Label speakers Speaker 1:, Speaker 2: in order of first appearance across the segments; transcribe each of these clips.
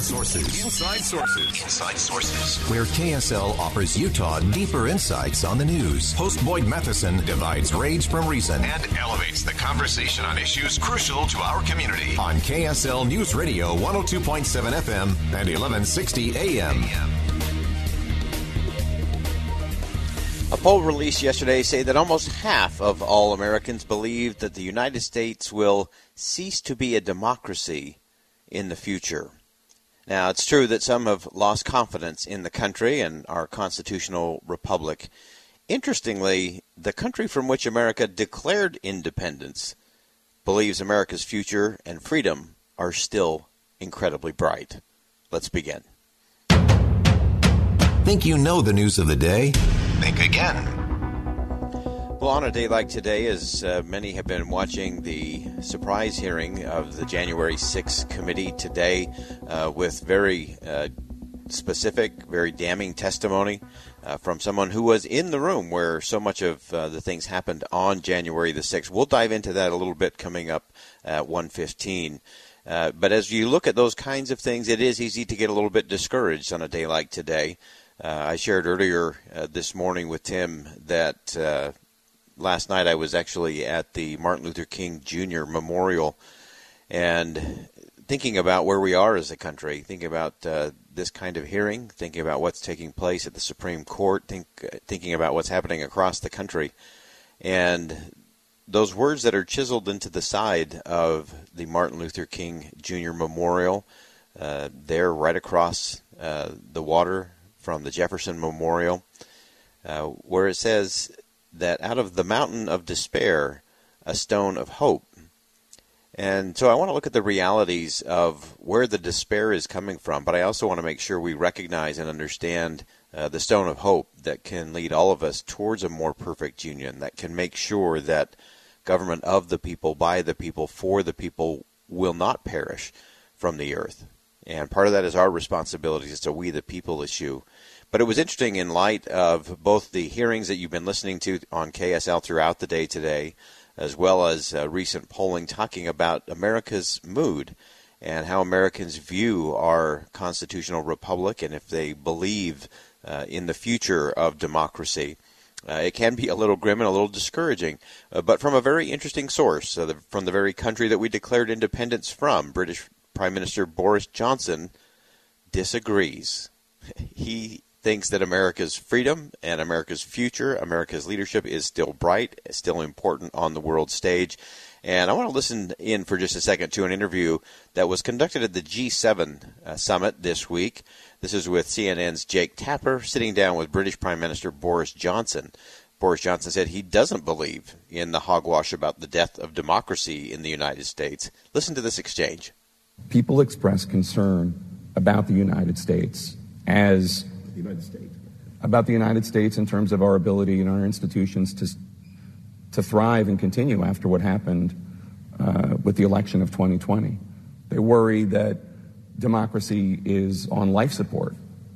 Speaker 1: Inside Sources.
Speaker 2: Inside Sources.
Speaker 1: Inside Sources. Where KSL offers Utah deeper insights on the news. Host Boyd Matheson divides rage from reason
Speaker 2: and elevates the conversation on issues crucial to our community.
Speaker 1: On KSL News Radio 102.7 FM and 1160 AM.
Speaker 3: A poll released yesterday say that almost half of all Americans believe that the United States will cease to be a democracy in the future. Now, it's true that some have lost confidence in the country and our constitutional republic. Interestingly, the country from which America declared independence believes America's future and freedom are still incredibly bright. Let's begin.
Speaker 1: Think you know the news of the day?
Speaker 2: Think again.
Speaker 3: Well, on a day like today, as uh, many have been watching the surprise hearing of the January 6th committee today uh, with very uh, specific, very damning testimony uh, from someone who was in the room where so much of uh, the things happened on January the 6th. We'll dive into that a little bit coming up at 1:15. Uh, but as you look at those kinds of things, it is easy to get a little bit discouraged on a day like today. I shared earlier this morning with Tim that last night I was actually at the Martin Luther King Jr. Memorial and thinking about where we are as a country, thinking about uh, this kind of hearing, thinking about what's taking place at the Supreme Court, think, uh, thinking about what's happening across the country, and those words that are chiseled into the side of the Martin Luther King Jr. Memorial, uh, there right across uh, the water from the Jefferson Memorial, uh, where it says that out of the mountain of despair, a stone of hope. And so I want to look at the realities of where the despair is coming from, but I also want to make sure we recognize and understand uh, the stone of hope that can lead all of us towards a more perfect union, that can make sure that government of the people, by the people, for the people will not perish from the earth. And part of that is our responsibility. It's a we the people issue. But it was interesting in light of both the hearings that you've been listening to on KSL throughout the day today, as well as uh, recent polling talking about America's mood and how Americans view our constitutional republic and if they believe uh, in the future of democracy. Uh, it can be a little grim and a little discouraging, uh, but from a very interesting source, uh, the, from the very country that we declared independence from, British Prime Minister Boris Johnson disagrees. He thinks that America's freedom and America's future, America's leadership is still bright, still important on the world stage. And I want to listen in for just a second to an interview that was conducted at the G7 uh, summit this week. This is with CNN's Jake Tapper sitting down with British Prime Minister Boris Johnson. Boris Johnson said he doesn't believe in the hogwash about the death of democracy in the United States. Listen to this exchange.
Speaker 4: People express concern about the United States as
Speaker 5: United States.
Speaker 4: About the United States in terms of our ability and our institutions to, to thrive and continue after what happened uh, with the election of 2020. They worry that democracy is on life support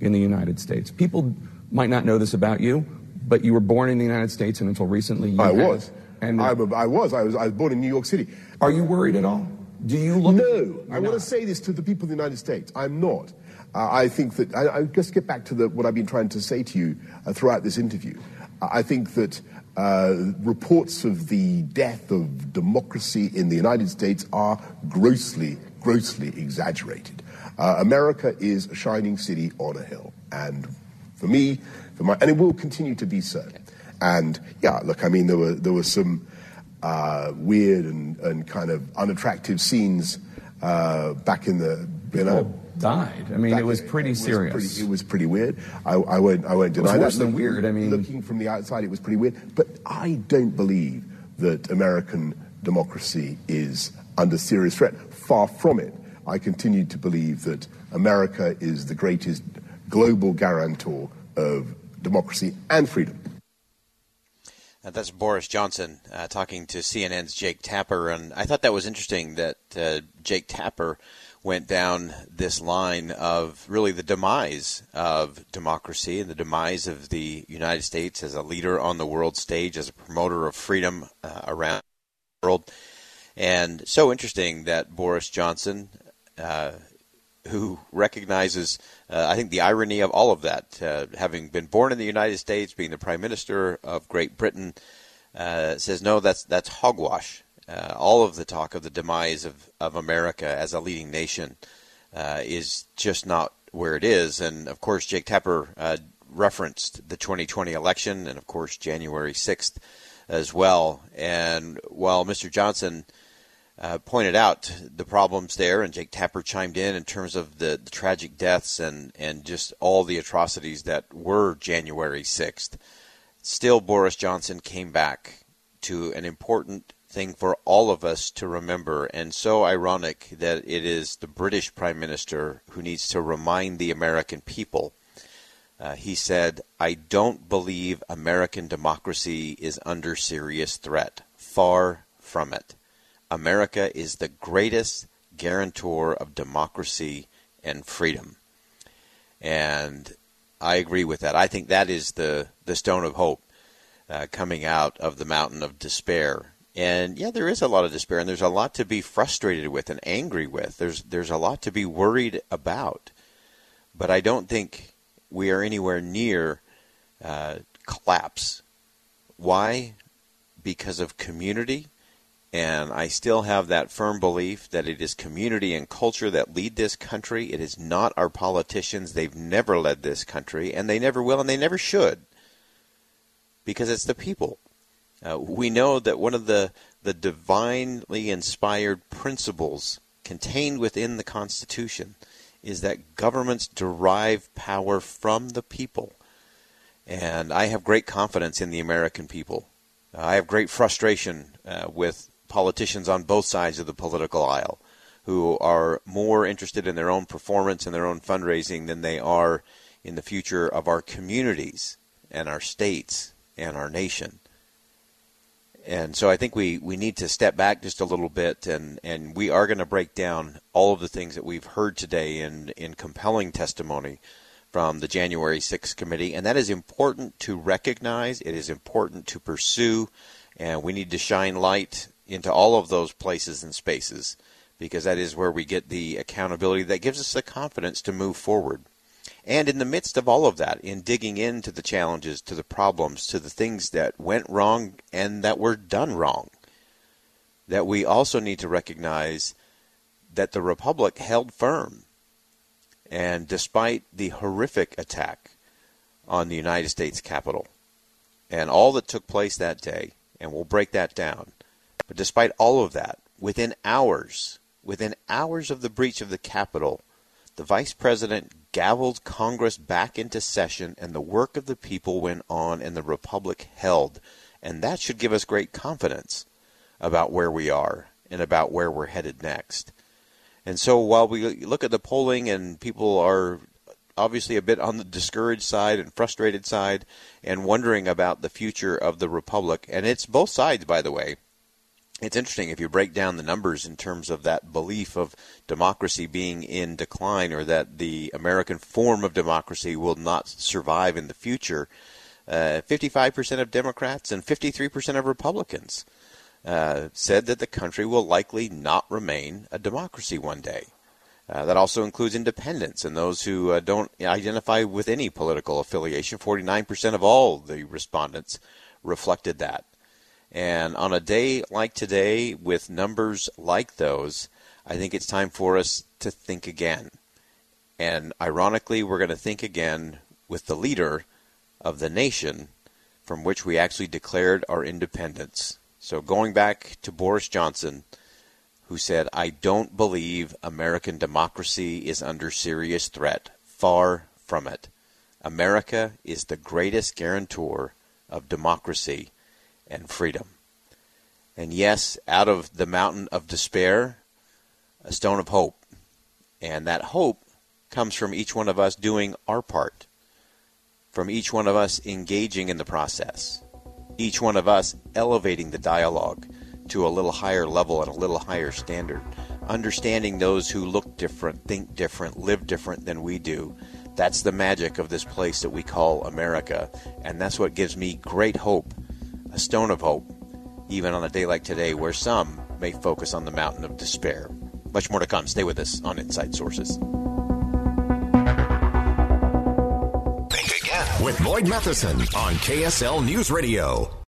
Speaker 4: in the United States. People might not know this about you, but you were born in the United States, and until recently, you
Speaker 5: I was. And I, I, was. I was. I was born in New York City.
Speaker 4: Are you worried at all? Do you look?
Speaker 5: No. I want to say this to the people of the United States. I'm not. I think that, I, I, just get back to the, what I've been trying to say to you uh, throughout this interview. I think that uh, reports of the death of democracy in the United States are grossly, grossly exaggerated. Uh, America is a shining city on a hill. And for me, for my, and it will continue to be so. And yeah, look, I mean, there were, there were some uh, weird and, and kind of unattractive scenes uh, back in the, you know,
Speaker 4: died. I mean, it was pretty
Speaker 5: it was
Speaker 4: serious.
Speaker 5: Pretty, it was pretty weird. I, I won't, I won't deny
Speaker 4: it was worse
Speaker 5: that.
Speaker 4: Than weird. I mean,
Speaker 5: looking from the outside, it was pretty weird. But I don't believe that American democracy is under serious threat. Far from it. I continue to believe that America is the greatest global guarantor of democracy and freedom.
Speaker 3: Uh, that's Boris Johnson uh, talking to CNN's Jake Tapper, and I thought that was interesting that uh, Jake Tapper went down this line of really the demise of democracy and the demise of the United States as a leader on the world stage, as a promoter of freedom uh, around the world. And so interesting that Boris Johnson, uh, who recognizes, uh, I think, the irony of all of that. Uh, having been born in the United States, being the Prime Minister of Great Britain, uh, says, no, that's, that's hogwash. Uh, all of the talk of the demise of, of America as a leading nation uh, is just not where it is. And of course, Jake Tapper uh, referenced the 2020 election and, of course, January 6th as well. And while Mr. Johnson uh, pointed out the problems there, and Jake Tapper chimed in in terms of the, the tragic deaths and, and just all the atrocities that were January 6th. Still, Boris Johnson came back to an important thing for all of us to remember, and so ironic that it is the British Prime Minister who needs to remind the American people. Uh, he said, I don't believe American democracy is under serious threat. Far from it. America is the greatest guarantor of democracy and freedom. And I agree with that. I think that is the, the stone of hope uh, coming out of the mountain of despair. And yeah, there is a lot of despair, and there's a lot to be frustrated with and angry with. There's there's a lot to be worried about, but I don't think we are anywhere near uh, collapse. Why? Because of community and I still have that firm belief that it is community and culture that lead this country. It is not our politicians. They've never led this country, and they never will, and they never should, because it's the people. Uh, we know that one of the, the divinely inspired principles contained within the Constitution is that governments derive power from the people. And I have great confidence in the American people. I have great frustration uh, with politicians on both sides of the political aisle who are more interested in their own performance and their own fundraising than they are in the future of our communities and our states and our nation. And so I think we, we need to step back just a little bit, and, and we are going to break down all of the things that we've heard today in, in compelling testimony from the January 6th committee. And that is important to recognize, it is important to pursue, and we need to shine light into all of those places and spaces because that is where we get the accountability that gives us the confidence to move forward. And in the midst of all of that, in digging into the challenges, to the problems, to the things that went wrong and that were done wrong, that we also need to recognize that the Republic held firm. And despite the horrific attack on the United States Capitol and all that took place that day, and we'll break that down, but despite all of that, within hours, within hours of the breach of the Capitol, the vice president gavelled Congress back into session and the work of the people went on and the republic held. And that should give us great confidence about where we are and about where we're headed next. And so while we look at the polling and people are obviously a bit on the discouraged side and frustrated side and wondering about the future of the republic, and it's both sides, by the way it's interesting if you break down the numbers in terms of that belief of democracy being in decline or that the American form of democracy will not survive in the future. Uh, 55% of Democrats and 53% of Republicans uh, said that the country will likely not remain a democracy one day. Uh, that also includes independents and those who uh, don't identify with any political affiliation. 49% of all the respondents reflected that. And on a day like today, with numbers like those, I think it's time for us to think again. And ironically, we're going to think again with the leader of the nation from which we actually declared our independence. So going back to Boris Johnson, who said, I don't believe American democracy is under serious threat. Far from it. America is the greatest guarantor of democracy and freedom. And yes, out of the mountain of despair, a stone of hope. And that hope comes from each one of us doing our part, from each one of us engaging in the process, each one of us elevating the dialogue to a little higher level and a little higher standard, understanding those who look different, think different, live different than we do. That's the magic of this place that we call America. And that's what gives me great hope a stone of hope, even on a day like today where some may focus on the mountain of despair. Much more to come. Stay with us on Inside Sources.
Speaker 1: Think again with Boyd Matheson on KSL News Radio.